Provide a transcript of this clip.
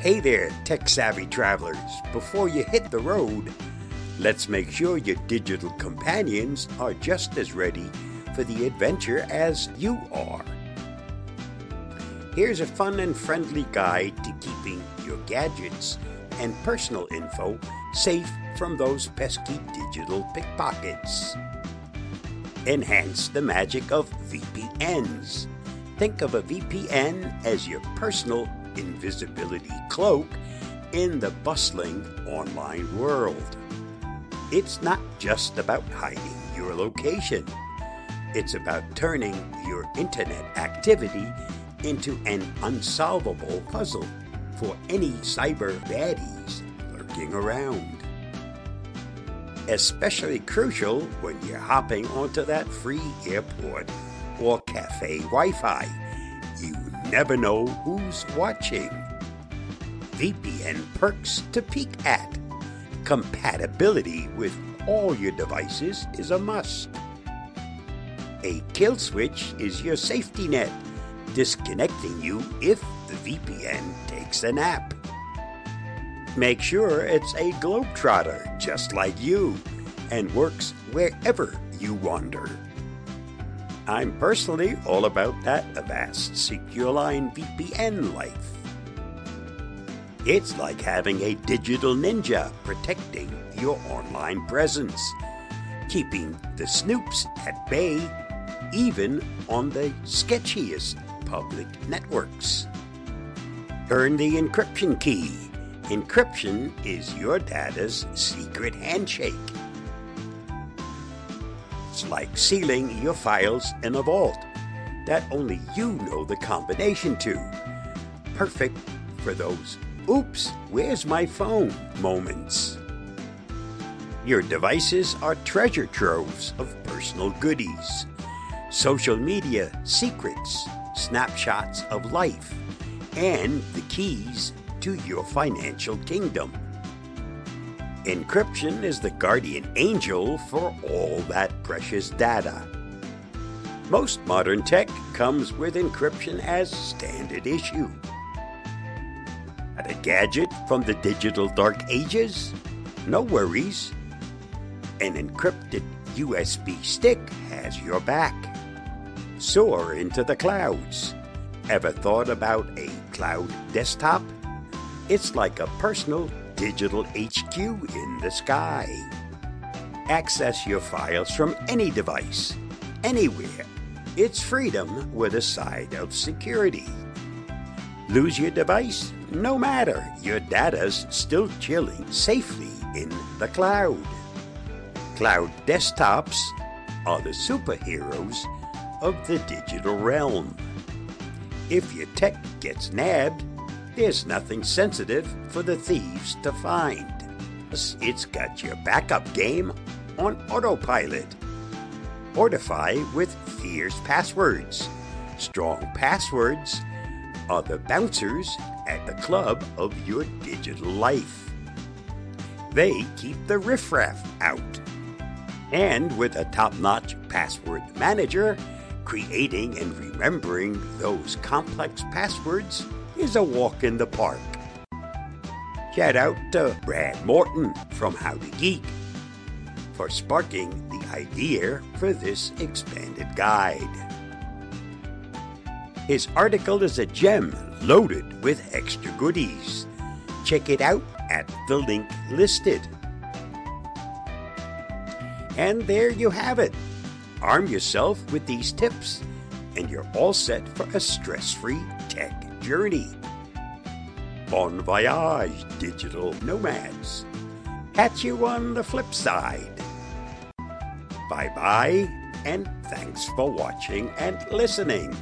Hey there, tech savvy travelers. Before you hit the road, let's make sure your digital companions are just as ready for the adventure as you are. Here's a fun and friendly guide to keeping your gadgets and personal info safe from those pesky digital pickpockets. Enhance the magic of VPNs. Think of a VPN as your personal invisibility cloak in the bustling online world. It's not just about hiding your location, it's about turning your internet activity into an unsolvable puzzle for any cyber baddies lurking around. Especially crucial when you're hopping onto that free airport or cafe Wi Fi. You never know who's watching. VPN perks to peek at. Compatibility with all your devices is a must. A kill switch is your safety net, disconnecting you if the VPN takes a nap. Make sure it's a globetrotter just like you and works wherever you wander. I'm personally all about that Avast SecureLine VPN life. It's like having a digital ninja protecting your online presence, keeping the snoops at bay even on the sketchiest public networks. Earn the encryption key. Encryption is your data's secret handshake. It's like sealing your files in a vault that only you know the combination to. Perfect for those oops, where's my phone moments. Your devices are treasure troves of personal goodies, social media secrets, snapshots of life, and the keys to your financial kingdom. Encryption is the guardian angel for all that precious data. Most modern tech comes with encryption as standard issue. At a gadget from the digital dark ages? No worries. An encrypted USB stick has your back. Soar into the clouds. Ever thought about a cloud desktop? It's like a personal digital HQ in the sky. Access your files from any device, anywhere. It's freedom with a side of security. Lose your device? No matter, your data's still chilling safely in the cloud. Cloud desktops are the superheroes of the digital realm. If your tech gets nabbed, there's nothing sensitive for the thieves to find. It's got your backup game on autopilot. Fortify with fierce passwords. Strong passwords are the bouncers at the club of your digital life. They keep the riffraff out. And with a top notch password manager, creating and remembering those complex passwords is a walk in the park. Shout out to Brad Morton from How to Geek for sparking the idea for this expanded guide. His article is a gem loaded with extra goodies. Check it out at the link listed. And there you have it. Arm yourself with these tips, and you're all set for a stress free tech journey. Bon voyage, digital nomads. Catch you on the flip side. Bye bye, and thanks for watching and listening.